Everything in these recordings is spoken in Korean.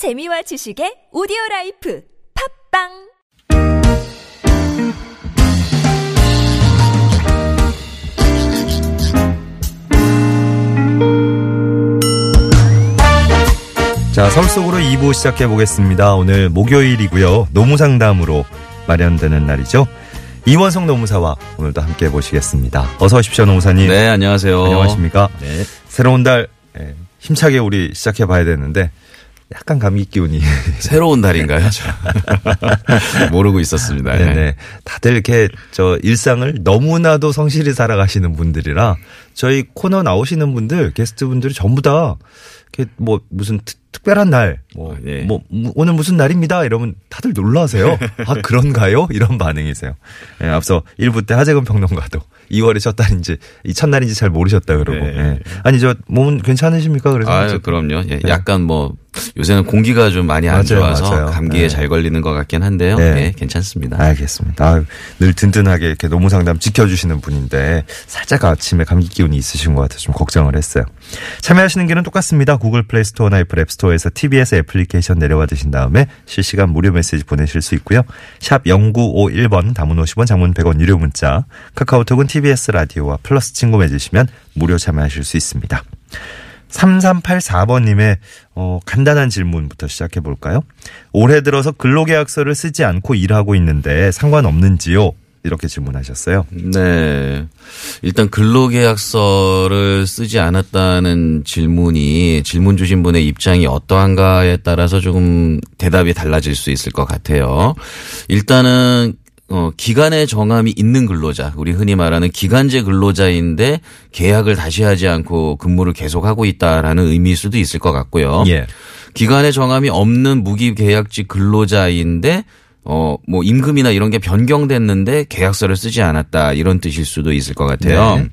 재미와 지식의 오디오 라이프 팟빵 자, 서울 속으로 2부 시작해 보겠습니다. 오늘 목요일이고요. 노무 상담으로 마련되는 날이죠. 이원석 노무사와 오늘도 함께 모시겠습니다. 어서 오십시오, 노무사님. 네, 안녕하세요. 안녕하십니까? 네. 새로운 달 예, 힘차게 우리 시작해 봐야 되는데 약간 감기 기운이 새로운 달인가요? 모르고 있었습니다. 네. 네 네. 다들 이렇게 저 일상을 너무나도 성실히 살아가시는 분들이라 저희 코너 나오시는 분들, 게스트 분들이 전부 다 이렇게 뭐 무슨 특, 특별한 날, 뭐, 아, 예. 뭐 무- 오늘 무슨 날입니다. 이러면 다들 놀라세요. 아 그런가요? 이런 반응이세요. 예, 앞서 1부 때 하재근 평론가도 2월이 첫 달인지 이 첫날인지 잘 모르셨다 그러고. 네. 예. 아니 저 몸은 괜찮으십니까? 그래서 저- 그럼요. 예, 네. 약간 뭐 요새는 공기가 좀 많이 안 맞아요, 좋아서 맞아요. 감기에 네. 잘 걸리는 것 같긴 한데요. 네. 네, 괜찮습니다. 알겠습니다. 아유, 늘 든든하게 이렇게 노무 상담 지켜주시는 분인데 살짝 아침에 감기 기운이 있으신 것 같아서 좀 걱정을 했어요. 참여하시는 길은 똑같습니다. 구글 플레이 스토어나 애플 앱 스토어에서 TBS 애플리케이션 내려받으신 다음에 실시간 무료 메시지 보내실 수 있고요. 샵 0951번 단문 50원 장문 100원 유료 문자 카카오톡은 TBS 라디오와 플러스 친구 맺으시면 무료 참여하실 수 있습니다. 3384번님의 어, 간단한 질문부터 시작해 볼까요? 올해 들어서 근로계약서를 쓰지 않고 일하고 있는데 상관없는지요? 이렇게 질문하셨어요. 네. 일단 근로계약서를 쓰지 않았다는 질문이 질문 주신 분의 입장이 어떠한가에 따라서 조금 대답이 달라질 수 있을 것 같아요. 일단은 어, 기간의 정함이 있는 근로자, 우리 흔히 말하는 기간제 근로자인데 계약을 다시 하지 않고 근무를 계속하고 있다라는 의미일 수도 있을 것 같고요. 예. 기간의 정함이 없는 무기계약직 근로자인데 어 뭐 임금이나 이런 게 변경됐는데 계약서를 쓰지 않았다 이런 뜻일 수도 있을 것 같아요. 네.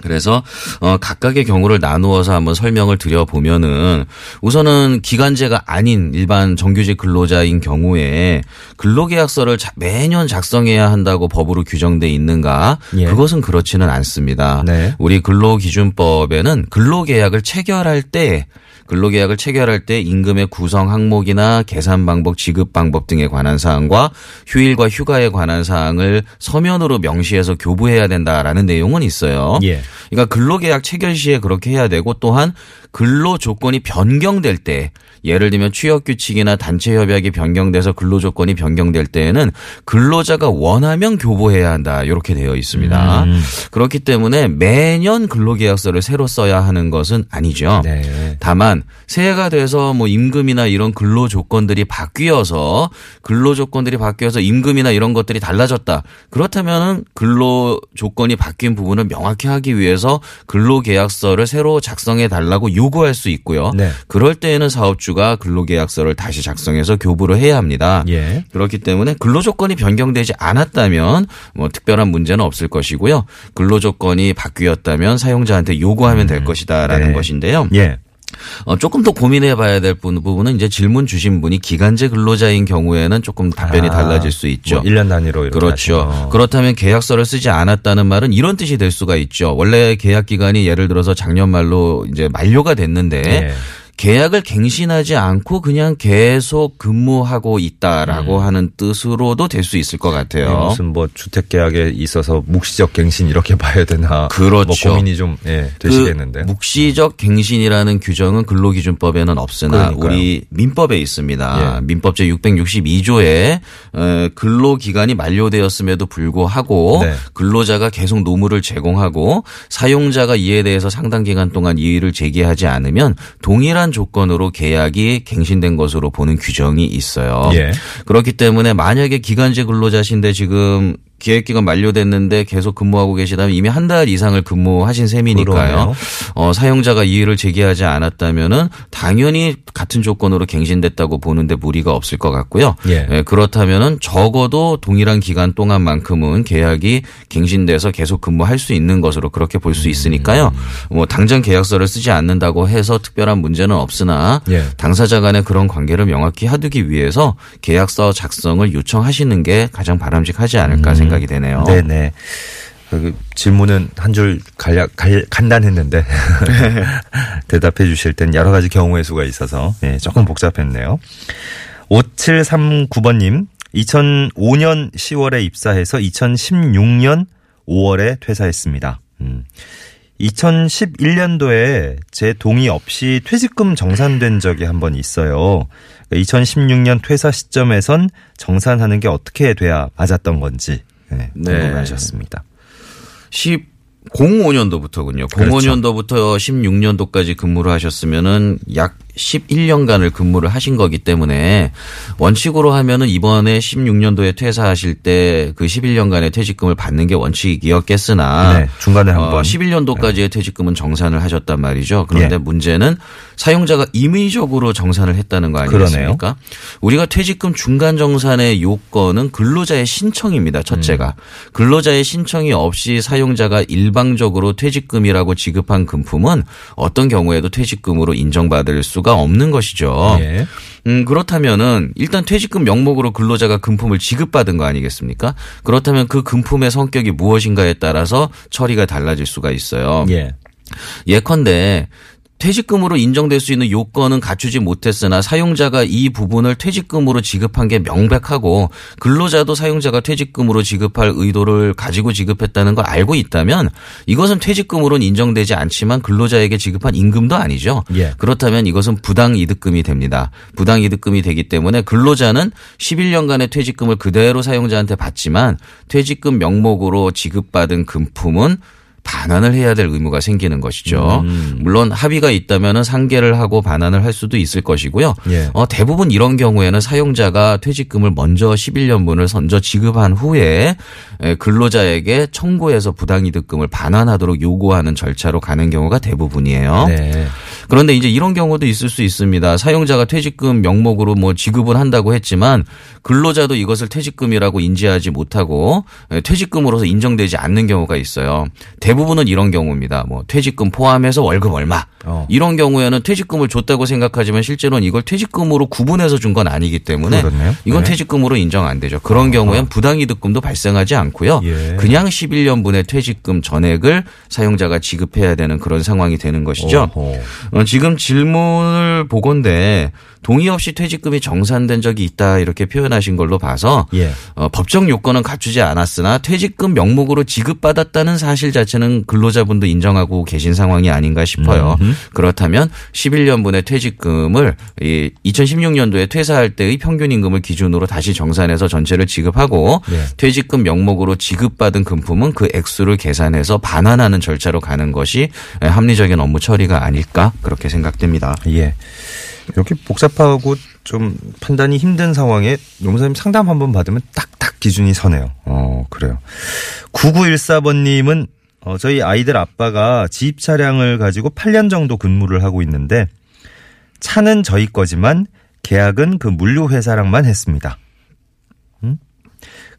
그래서 어 각각의 경우를 나누어서 한번 설명을 드려 보면은 우선은 기간제가 아닌 일반 정규직 근로자인 경우에 근로계약서를 자- 매년 작성해야 한다고 법으로 규정돼 있는가? 예. 그것은 그렇지는 않습니다. 네. 우리 근로기준법에는 근로계약을 체결할 때 근로계약을 체결할 때 임금의 구성 항목이나 계산 방법, 지급 방법 등에 관한 사항과 휴일과 휴가에 관한 사항을 서면으로 명시해서 교부해야 된다라는 내용은 있어요. 예. 그러니까 근로계약 체결 시에 그렇게 해야 되고 또한 근로 조건이 변경될 때 예를 들면 취업 규칙이나 단체 협약이 변경돼서 근로 조건이 변경될 때에는 근로자가 원하면 교부해야 한다. 이렇게 되어 있습니다. 음. 그렇기 때문에 매년 근로계약서를 새로 써야 하는 것은 아니죠. 네. 다만 새해가 돼서 뭐 임금이나 이런 근로 조건들이 바뀌어서 근로 조건들이 바뀌어서 임금이나 이런 것들이 달라졌다. 그렇다면은 근로 조건이 바뀐 부분을 명확히 하기 위해서 근로 계약서를 새로 작성해 달라고 요구할 수 있고요. 네. 그럴 때에는 사업주 가 근로 계약서를 다시 작성해서 교부를 해야 합니다. 예. 그렇기 때문에 근로 조건이 변경되지 않았다면 뭐 특별한 문제는 없을 것이고요. 근로 조건이 바뀌었다면 사용자한테 요구하면 될 것이다라는 네. 것인데요. 예. 어, 조금 더 고민해 봐야 될 부- 부분은 이제 질문 주신 분이 기간제 근로자인 경우에는 조금 답변이 아, 달라질 수 있죠. 뭐 1년 단위로 그렇죠. 하시면. 그렇다면 계약서를 쓰지 않았다는 말은 이런 뜻이 될 수가 있죠. 원래 계약 기간이 예를 들어서 작년 말로 이제 만료가 됐는데 예. 계약을 갱신하지 않고 그냥 계속 근무하고 있다라고 하는 뜻으로도 될 수 있을 것 같아요. 음. 네, 무슨 뭐 주택 계약에 있어서 묵시적 갱신 이렇게 봐야 되나 그렇죠. 뭐 고민이 좀 예, 되시겠는데요. 그 묵시적 갱신이라는 규정은 근로기준법에는 없으나 그러니까요. 우리 민법에 있습니다. 예. 민법 제 662조에 어, 근로기간이 만료되었음에도 불구하고 네. 근로자가 계속 노무를 제공하고 사용자가 이에 대해서 상당 기간 동안 이의를 제기하지 않으면 동일한 조건으로 계약이 갱신된 것으로 보는 규정이 있어요. 예. 그렇기 때문에 만약에 기간제 근로자신데 지금 기획기간 만료됐는데 계속 근무하고 계시다면 이미 한 달 이상을 근무하신 셈이니까요. 그러네요. 어, 사용자가 이의를 제기하지 않았다면은 당연히 같은 조건으로 갱신됐다고 보는데 무리가 없을 것 같고요. 예. 그렇다면은 적어도 동일한 기간 동안만큼은 계약이 갱신돼서 계속 근무할 수 있는 것으로 그렇게 볼 수 있으니까요. 뭐 당장 계약서를 쓰지 않는다고 해서 특별한 문제는 없으나 예. 당사자 간의 그런 관계를 명확히 하두기 위해서 계약서 작성을 요청하시는 게 가장 바람직하지 않을까 생각 이 되네요. 네네. 그 질문은 한줄 간단했는데 대답해 주실 땐 여러 가지 경우의 수가 있어서 예, 조금 복잡했네요. 5739번님 2005년 10월에 입사해서 2016년 5월에 퇴사했습니다. 음. 2011년도에 제 동의 없이 퇴직금 정산된 적이 한 번 있어요. 2016년 퇴사 시점에선 정산하는 게 어떻게 돼야 맞았던 건지 네, 궁금하셨습니다. 네. 05년도부터군요. 그렇죠. 05년도부터 16년도까지 근무를 하셨으면은 약 11년간을 근무를 하신 거기 때문에 원칙으로 하면은 이번에 16년도에 퇴사하실 때 그 11년간의 퇴직금을 받는 게 원칙이었겠으나 네, 중간에 한번 어, 11년도까지의 네. 퇴직금은 정산을 하셨단 말이죠. 그런데 예. 문제는 사용자가 임의적으로 정산을 했다는 거 아니겠습니까? 그러네요. 우리가 퇴직금 중간 정산의 요건은 근로자의 신청입니다. 첫째가 음. 근로자의 신청이 없이 사용자가 일방적으로 퇴직금이라고 지급한 금품은 어떤 경우에도 퇴직금으로 인정받을 수가 수가 없는 것이죠. 예. 음, 그렇다면은 일단 퇴직금 명목으로 근로자가 금품을 지급받은 거 아니겠습니까? 그렇다면 그 금품의 성격이 무엇인가에 따라서 처리가 달라질 수가 있어요. 예. 예컨대 퇴직금으로 인정될 수 있는 요건은 갖추지 못했으나 사용자가 이 부분을 퇴직금으로 지급한 게 명백하고 근로자도 사용자가 퇴직금으로 지급할 의도를 가지고 지급했다는 걸 알고 있다면 이것은 퇴직금으로는 인정되지 않지만 근로자에게 지급한 임금도 아니죠. 예. 그렇다면 이것은 부당이득금이 됩니다. 부당이득금이 되기 때문에 근로자는 11년간의 퇴직금을 그대로 사용자한테 받지만 퇴직금 명목으로 지급받은 금품은 반환을 해야 될 의무가 생기는 것이죠. 음. 물론 합의가 있다면 상계를 하고 반환을 할 수도 있을 것이고요. 예. 어, 대부분 이런 경우에는 사용자가 퇴직금을 먼저 11년분을 먼저 지급한 후에 근로자에게 청구해서 부당이득금을 반환하도록 요구하는 절차로 가는 경우가 대부분이에요. 네. 그런데 이제 이런 경우도 있을 수 있습니다. 사용자가 퇴직금 명목으로 뭐 지급을 한다고 했지만 근로자도 이것을 퇴직금이라고 인지하지 못하고 퇴직금으로서 인정되지 않는 경우가 있어요. 대부분 은 이런 경우입니다. 뭐 퇴직금 포함해서 월급 얼마 어. 이런 경우에는 퇴직금을 줬다고 생각하지만 실제로는 이걸 퇴직금으로 구분해서 준 건 아니기 때문에 그렇네요. 이건 네. 퇴직금으로 인정 안 되죠. 그런 어. 경우엔 부당이득금도 발생하지 않고요. 예. 그냥 11년분의 퇴직금 전액을 사용자가 지급해야 되는 그런 상황이 되는 것이죠. 어, 지금 질문을 보건데 동의 없이 퇴직금이 정산된 적이 있다 이렇게 표현하신 걸로 봐서 예. 어, 법적 요건은 갖추지 않았으나 퇴직금 명목으로 지급받았다는 사실 자체는 근로자분도 인정하고 계신 상황이 아닌가 싶어요. 음흠. 그렇다면 11년분의 퇴직금을 이 2016년도에 퇴사할 때의 평균 임금을 기준으로 다시 정산해서 전체를 지급하고 예. 퇴직금 명목으로 지급받은 금품은 그 액수를 계산해서 반환하는 절차로 가는 것이 합리적인 업무 처리가 아닐까 그렇게 생각됩니다. 예. 이렇게 복잡하고 좀 판단이 힘든 상황에 용사님 상담 한번 받으면 딱딱 기준이 서네요. 어, 그래요. 9914번님은 어, 저희 아이들 아빠가 지입 차량을 가지고 8년 정도 근무를 하고 있는데 차는 저희 거지만 계약은 그 물류회사랑만 했습니다. 음?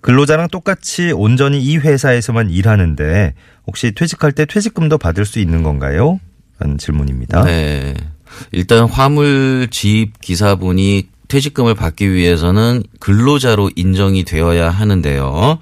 근로자랑 똑같이 온전히 이 회사에서만 일하는데 혹시 퇴직할 때 퇴직금도 받을 수 있는 건가요? 라는 질문입니다. 네. 일단 화물 지입 기사분이 퇴직금을 받기 위해서는 근로자로 인정이 되어야 하는데요.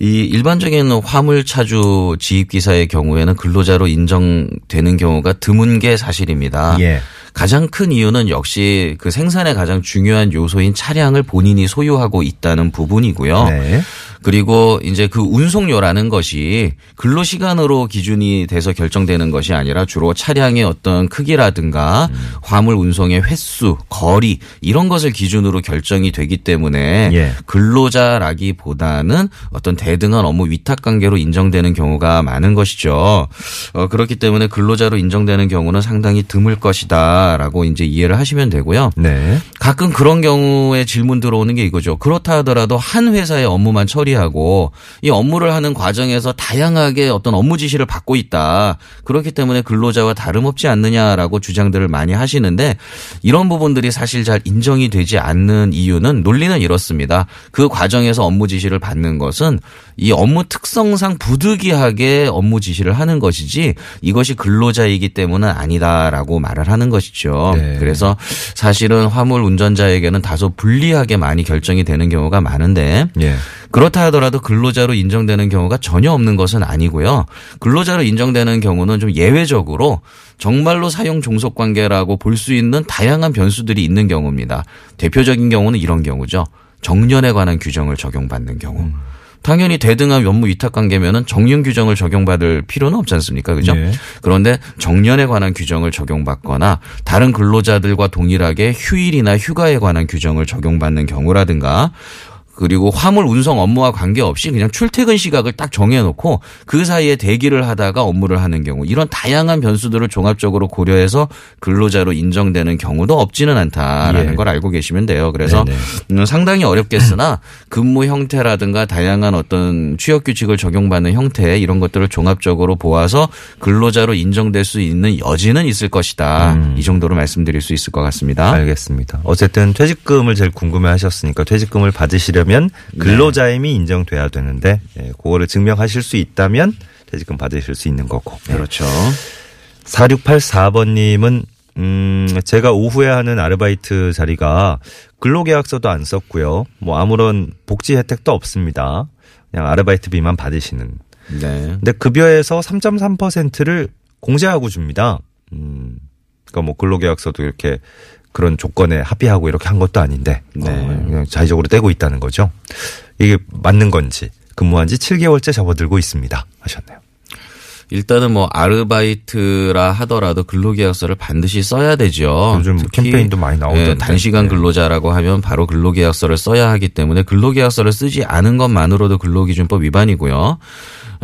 이 일반적인 화물 차주 지입 기사의 경우에는 근로자로 인정되는 경우가 드문 게 사실입니다. 예. 가장 큰 이유는 역시 그 생산의 가장 중요한 요소인 차량을 본인이 소유하고 있다는 부분이고요. 네. 그리고 이제 그 운송료라는 것이 근로 시간으로 기준이 돼서 결정되는 것이 아니라 주로 차량의 어떤 크기라든가 음. 화물 운송의 횟수, 거리 이런 것을 기준으로 결정이 되기 때문에 예. 근로자라기보다는 어떤 대등한 업무 위탁 관계로 인정되는 경우가 많은 것이죠. 어, 그렇기 때문에 근로자로 인정되는 경우는 상당히 드물 것이다 라고 이제 이해를 하시면 되고요. 네. 가끔 그런 경우에 질문 들어오는 게 이거죠. 그렇다 하더라도 한 회사의 업무만 처리 처리하고 이 업무를 하는 과정에서 다양하게 어떤 업무 지시를 받고 있다. 그렇기 때문에 근로자와 다름없지 않느냐라고 주장들을 많이 하시는데 이런 부분들이 사실 잘 인정이 되지 않는 이유는 논리는 이렇습니다. 그 과정에서 업무 지시를 받는 것은 이 업무 특성상 부득이하게 업무 지시를 하는 것이지 이것이 근로자이기 때문은 아니다라고 말을 하는 것이죠. 네. 그래서 사실은 화물 운전자에게는 다소 불리하게 많이 결정이 되는 경우가 많은데 예. 그렇다 하더라도 근로자로 인정되는 경우가 전혀 없는 것은 아니고요. 근로자로 인정되는 경우는 좀 예외적으로 정말로 사용 종속 관계라고 볼 수 있는 다양한 변수들이 있는 경우입니다. 대표적인 경우는 이런 경우죠. 정년에 관한 규정을 적용받는 경우. 당연히 대등한 업무 위탁 관계면은 정년 규정을 적용받을 필요는 없지 않습니까? 그죠? 네. 그런데 정년에 관한 규정을 적용받거나 다른 근로자들과 동일하게 휴일이나 휴가에 관한 규정을 적용받는 경우라든가 그리고 화물 운송 업무와 관계없이 그냥 출퇴근 시각을 딱 정해놓고 그 사이에 대기를 하다가 업무를 하는 경우 이런 다양한 변수들을 종합적으로 고려해서 근로자로 인정되는 경우도 없지는 않다라는 예. 걸 알고 계시면 돼요. 그래서 네네. 음, 상당히 어렵겠으나 근무 형태라든가 다양한 어떤 취업 규칙을 적용받는 형태 이런 것들을 종합적으로 보아서 근로자로 인정될 수 있는 여지는 있을 것이다. 이 정도로 말씀드릴 수 있을 것 같습니다. 알겠습니다. 어쨌든 퇴직금을 제일 궁금해 하셨으니까 퇴직금을 받으시려면 근로자임이 인정돼야 되는데 예, 그거를 증명하실 수 있다면 퇴직금 받으실 수 있는 거고. 예. 그렇죠. 4684번님은 음, 제가 오후에 하는 아르바이트 자리가 근로계약서도 안 썼고요. 뭐 아무런 복지 혜택도 없습니다. 그냥 아르바이트비만 받으시는. 네. 근데 급여에서 3.3%를 공제하고 줍니다. 음, 그러니까 뭐 근로계약서도 이렇게 그런 조건에 합의하고 이렇게 한 것도 아닌데 네. 어, 그냥 자의적으로 떼고 있다는 거죠. 이게 맞는 건지 근무한 지 7개월째 접어들고 있습니다. 하셨네요. 일단은 뭐 아르바이트라 하더라도 근로계약서를 반드시 써야 되죠. 요즘 캠페인도 많이 나오던데. 예, 단시간 네. 근로자라고 하면 바로 근로계약서를 써야 하기 때문에 근로계약서를 쓰지 않은 것만으로도 근로기준법 위반이고요.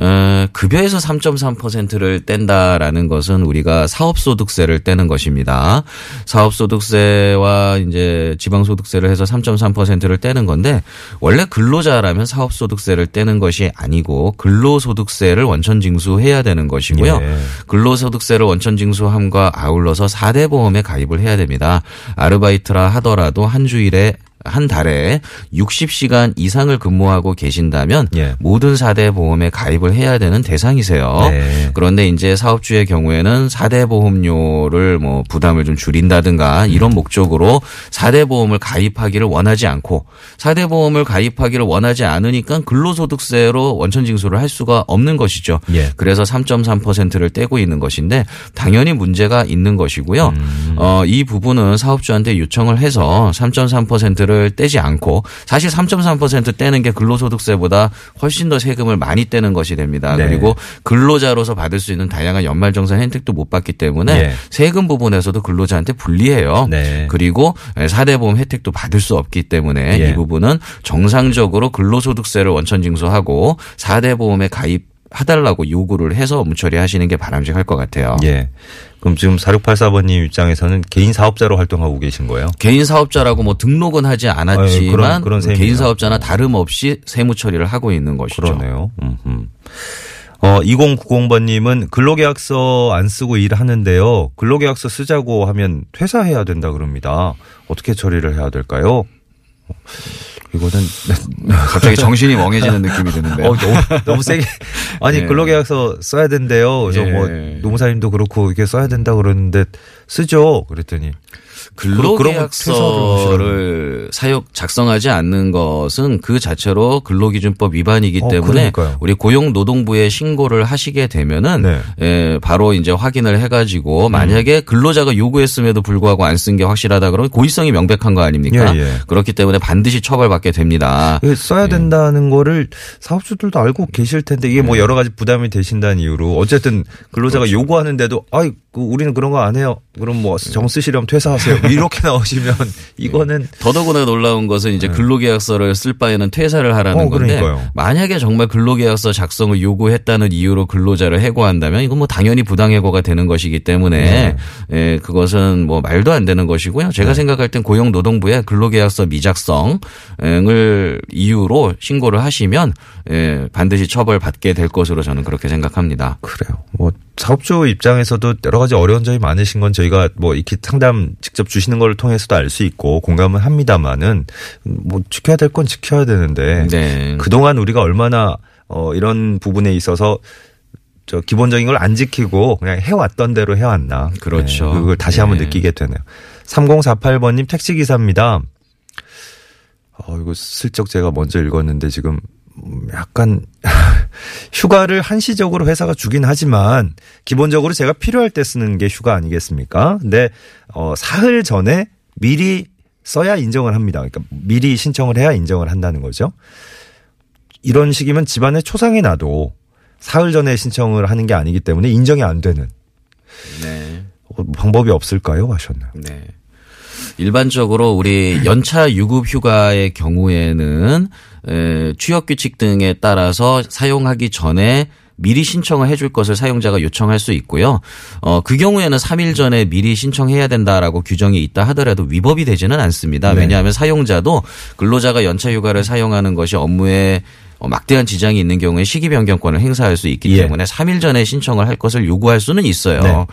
어, 급여에서 3.3%를 뗀다라는 것은 우리가 사업소득세를 떼는 것입니다. 사업소득세와 이제 지방소득세를 해서 3.3%를 떼는 건데 원래 근로자라면 사업소득세를 떼는 것이 아니고 근로소득세를 원천 징수해야 되는 것이고요. 예. 근로소득세를 원천 징수함과 아울러서 4대 보험에 가입을 해야 됩니다. 아르바이트라 하더라도 한 주일에 한 달에 60시간 이상을 근무하고 계신다면 예. 모든 4대 보험에 가입을 해야 되는 대상이세요. 네. 그런데 이제 사업주의 경우에는 4대 보험료를 뭐 부담을 좀 줄인다든가 이런 목적으로 4대 보험을 가입하기를 원하지 않고 4대 보험을 가입하기를 원하지 않으니까 근로소득세로 원천 징수를 할 수가 없는 것이죠. 예. 그래서 3.3%를 떼고 있는 것인데 당연히 문제가 있는 것이고요. 음. 어, 이 부분은 사업주한테 요청을 해서 3.3%를 떼지 않고 사실 3.3% 떼는 게 근로소득세보다 훨씬 더 세금을 많이 떼는 것이 됩니다. 네. 그리고 근로자로서 받을 수 있는 다양한 연말정산 혜택도 못 받기 때문에 예. 세금 부분에서도 근로자한테 불리해요. 네. 그리고 4대 보험 혜택도 받을 수 없기 때문에 예. 이 부분은 정상적으로 근로소득세를 원천 징수하고 4대 보험에 가입 하달라고 요구를 해서 업무 처리 하시는 게 바람직할 것 같아요. 예. 그럼 지금 4684번님 입장에서는 개인 사업자로 활동하고 계신 거예요? 개인 사업자라고 뭐 등록은 하지 않았지만 아유, 그런- 그런. 개인 사업자나 다름없이 세무 처리를 하고 있는 것이죠. 그러네요. 음흠. 어, 2090번님은 근로계약서 안 쓰고 일하는데요. 근로계약서 쓰자고 하면 퇴사해야 된다 그럽니다. 어떻게 처리를 해야 될까요? 어, 이거는 갑자기 정신이 멍해지는 느낌이 드는데요. 어, 너무 너무 세게 아니 예. 근로계약서 써야 된대요. 그래서 예. 뭐 노무사님도 그렇고 이렇게 써야 된다 그러는데 쓰죠. 그랬더니 근로계약서를 사육 작성하지 않는 것은 그 자체로 근로기준법 위반이기 어, 때문에 그러니까요. 우리 고용노동부에 신고를 하시게 되면은 네. 예, 바로 이제 확인을 해가지고 음. 만약에 근로자가 요구했음에도 불구하고 안 쓴 게 확실하다 그러면 고의성이 명백한 거 아닙니까? 예, 예. 그렇기 때문에 반드시 처벌받게 됩니다. 이게 써야 된다는 거를 사업주들도 알고 계실 텐데 이게 뭐 여러 가지 부담이 되신다는 이유로 어쨌든 근로자가 요구하는데도 아이 그 우리는 그런 거 안 해요. 그럼 뭐 정 쓰시려면 퇴사하세요. 이렇게 나오시면 이거는 더더구나 놀라운 것은 이제 근로계약서를 쓸 바에는 퇴사를 하라는 네. 어, 건데 그러니까요. 만약에 정말 근로계약서 작성을 요구했다는 이유로 근로자를 해고한다면 이건 뭐 당연히 부당해고가 되는 것이기 때문에 네. 예, 그것은 뭐 말도 안 되는 것이고요. 제가 생각할 땐 고용노동부에 근로계약서 미작성을 이유로 신고를 하시면 예, 반드시 처벌 받게 될 것으로 저는 그렇게 생각합니다. 그래요. 뭐 사업주 입장에서도 여러 가지 어려운 점이 많으신 건 저희가 뭐 이렇게 상담 직접 주시는 걸 통해서도 알 수 있고 공감은 합니다만은 뭐 지켜야 될 건 지켜야 되는데 네. 그동안 우리가 얼마나 어 이런 부분에 있어서 저 기본적인 걸 안 지키고 그냥 해왔던 대로 해왔나. 그렇죠. 네, 그걸 다시 한번 네. 느끼게 되네요. 3048번님 택시기사입니다. 어, 이거 슬쩍 제가 먼저 읽었는데 지금 음, 약간 휴가를 한시적으로 회사가 주긴 하지만 기본적으로 제가 필요할 때 쓰는 게 휴가 아니겠습니까? 근데 어 사흘 전에 미리 써야 인정을 합니다. 그러니까 미리 신청을 해야 인정을 한다는 거죠. 이런 식이면 집안에 초상이 나도 사흘 전에 신청을 하는 게 아니기 때문에 인정이 안 되는 네. 어, 방법이 없을까요? 하셨나요? 네. 일반적으로 우리 연차 유급 휴가의 경우에는 에, 취업 규칙 등에 따라서 사용하기 전에 미리 신청을 해줄 것을 사용자가 요청할 수 있고요. 어, 그 경우에는 3일 전에 미리 신청해야 된다라고 규정이 있다 하더라도 위법이 되지는 않습니다. 네. 왜냐하면 사용자도 근로자가 연차 휴가를 사용하는 것이 업무에 어, 막대한 지장이 있는 경우에 시기 변경권을 행사할 수 있기 예. 때문에 3일 전에 신청을 할 것을 요구할 수는 있어요. 네.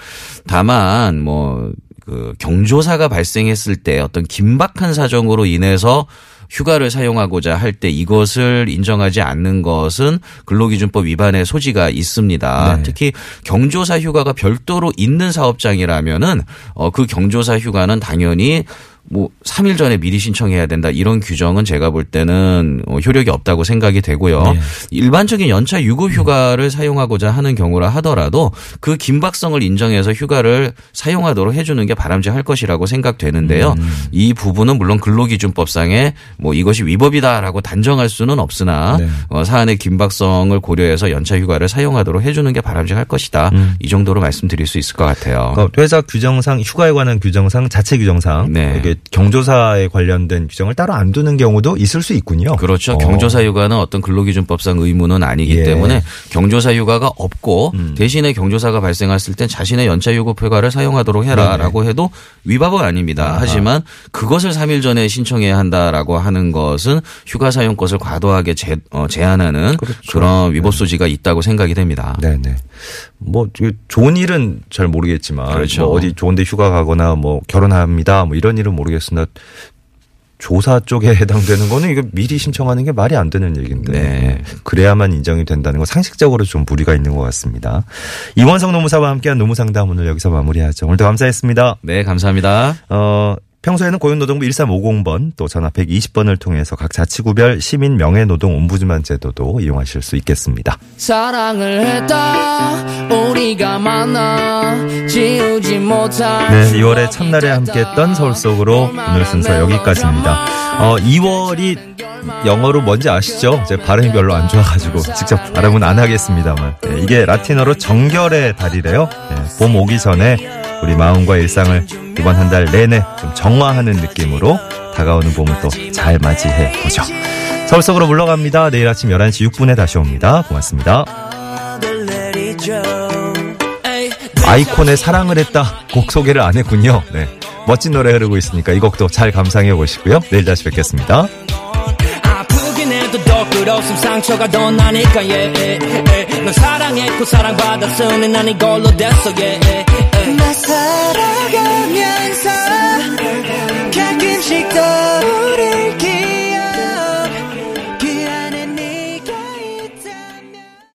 다만 뭐그 경조사가 발생했을 때 어떤 긴박한 사정으로 인해서 휴가를 사용하고자 할 때 이것을 인정하지 않는 것은 근로기준법 위반의 소지가 있습니다. 네. 특히 경조사 휴가가 별도로 있는 사업장이라면은 어 그 경조사 휴가는 당연히 뭐 3일 전에 미리 신청해야 된다 이런 규정은 제가 볼 때는 어, 효력이 없다고 생각이 되고요. 네. 일반적인 연차 유급 휴가를 사용하고자 하는 경우라 하더라도 그 긴박성을 인정해서 휴가를 사용하도록 해주는 게 바람직할 것이라고 생각되는데요. 음. 이 부분은 물론 근로기준법상에 뭐 이것이 위법이다라고 단정할 수는 없으나 네. 어, 사안의 긴박성을 고려해서 연차 휴가를 사용하도록 해주는 게 바람직할 것이다. 이 정도로 말씀드릴 수 있을 것 같아요. 음. 그러니까 회사 규정상 휴가에 관한 규정상 자체 규정상 네. 경조사에 관련된 규정을 따로 안 두는 경우도 있을 수 있군요. 그렇죠. 어. 경조사 휴가는 어떤 근로기준법상 의무는 아니기 예. 음. 때문에 경조사 휴가가 없고 대신에 경조사가 발생했을 땐 자신의 연차 유급 휴가를 사용하도록 해라라고 해도 위법은 아닙니다. 하지만 그것을 3일 전에 신청해야 한다라고 하는 것은 휴가 사용 것을 과도하게 제, 어, 제한하는 그렇죠. 그런 위법 소지가 있다고 생각이 됩니다. 네네. 뭐 좋은 일은 잘 모르겠지만 그렇죠. 뭐 어디 좋은데 휴가 가거나 뭐 결혼합니다 뭐 이런 일은 모르겠으나 조사 쪽에 해당되는 거는 이거 미리 신청하는 게 말이 안 되는 얘기인데 네. 그래야만 인정이 된다는 건 상식적으로 좀 무리가 있는 것 같습니다. 이원성 노무사와 함께한 노무상담 오늘 여기서 마무리하죠. 오늘도 감사했습니다. 네, 감사합니다. 어, 평소에는 고용노동부 1350번 또 전화 120번을 통해서 각 자치구별 시민 명예노동 옴부즈만 제도도 이용하실 수 있겠습니다. 사랑을 했다 우리가 만나 지우지 못할 네, 2월의 첫날에 함께했던 서울 속으로 오늘 순서 여기까지입니다. 어, 2월이 영어로 뭔지 아시죠? 제 발음이 별로 안 좋아가지고 직접 발음은 안 하겠습니다만 네, 이게 라틴어로 정결의 달이래요. 네, 봄 오기 전에 우리 마음과 일상을 이번 한 달 내내 좀 정화하는 느낌으로 다가오는 봄을 또 잘 맞이해 보죠. 서울 속으로 물러갑니다. 내일 아침 11시 6분에 다시 옵니다. 고맙습니다. 아이콘의 사랑을 했다 곡 소개를 안 했군요. 네. 멋진 노래 흐르고 있으니까 이 곡도 잘 감상해 보시고요. 내일 다시 뵙겠습니다. 들었음 상처가 더 나니까 예, 예. 예넌 사랑했고 사랑받았으니 난 이걸로 됐어 예, 예나 살아가면서 가끔씩 떠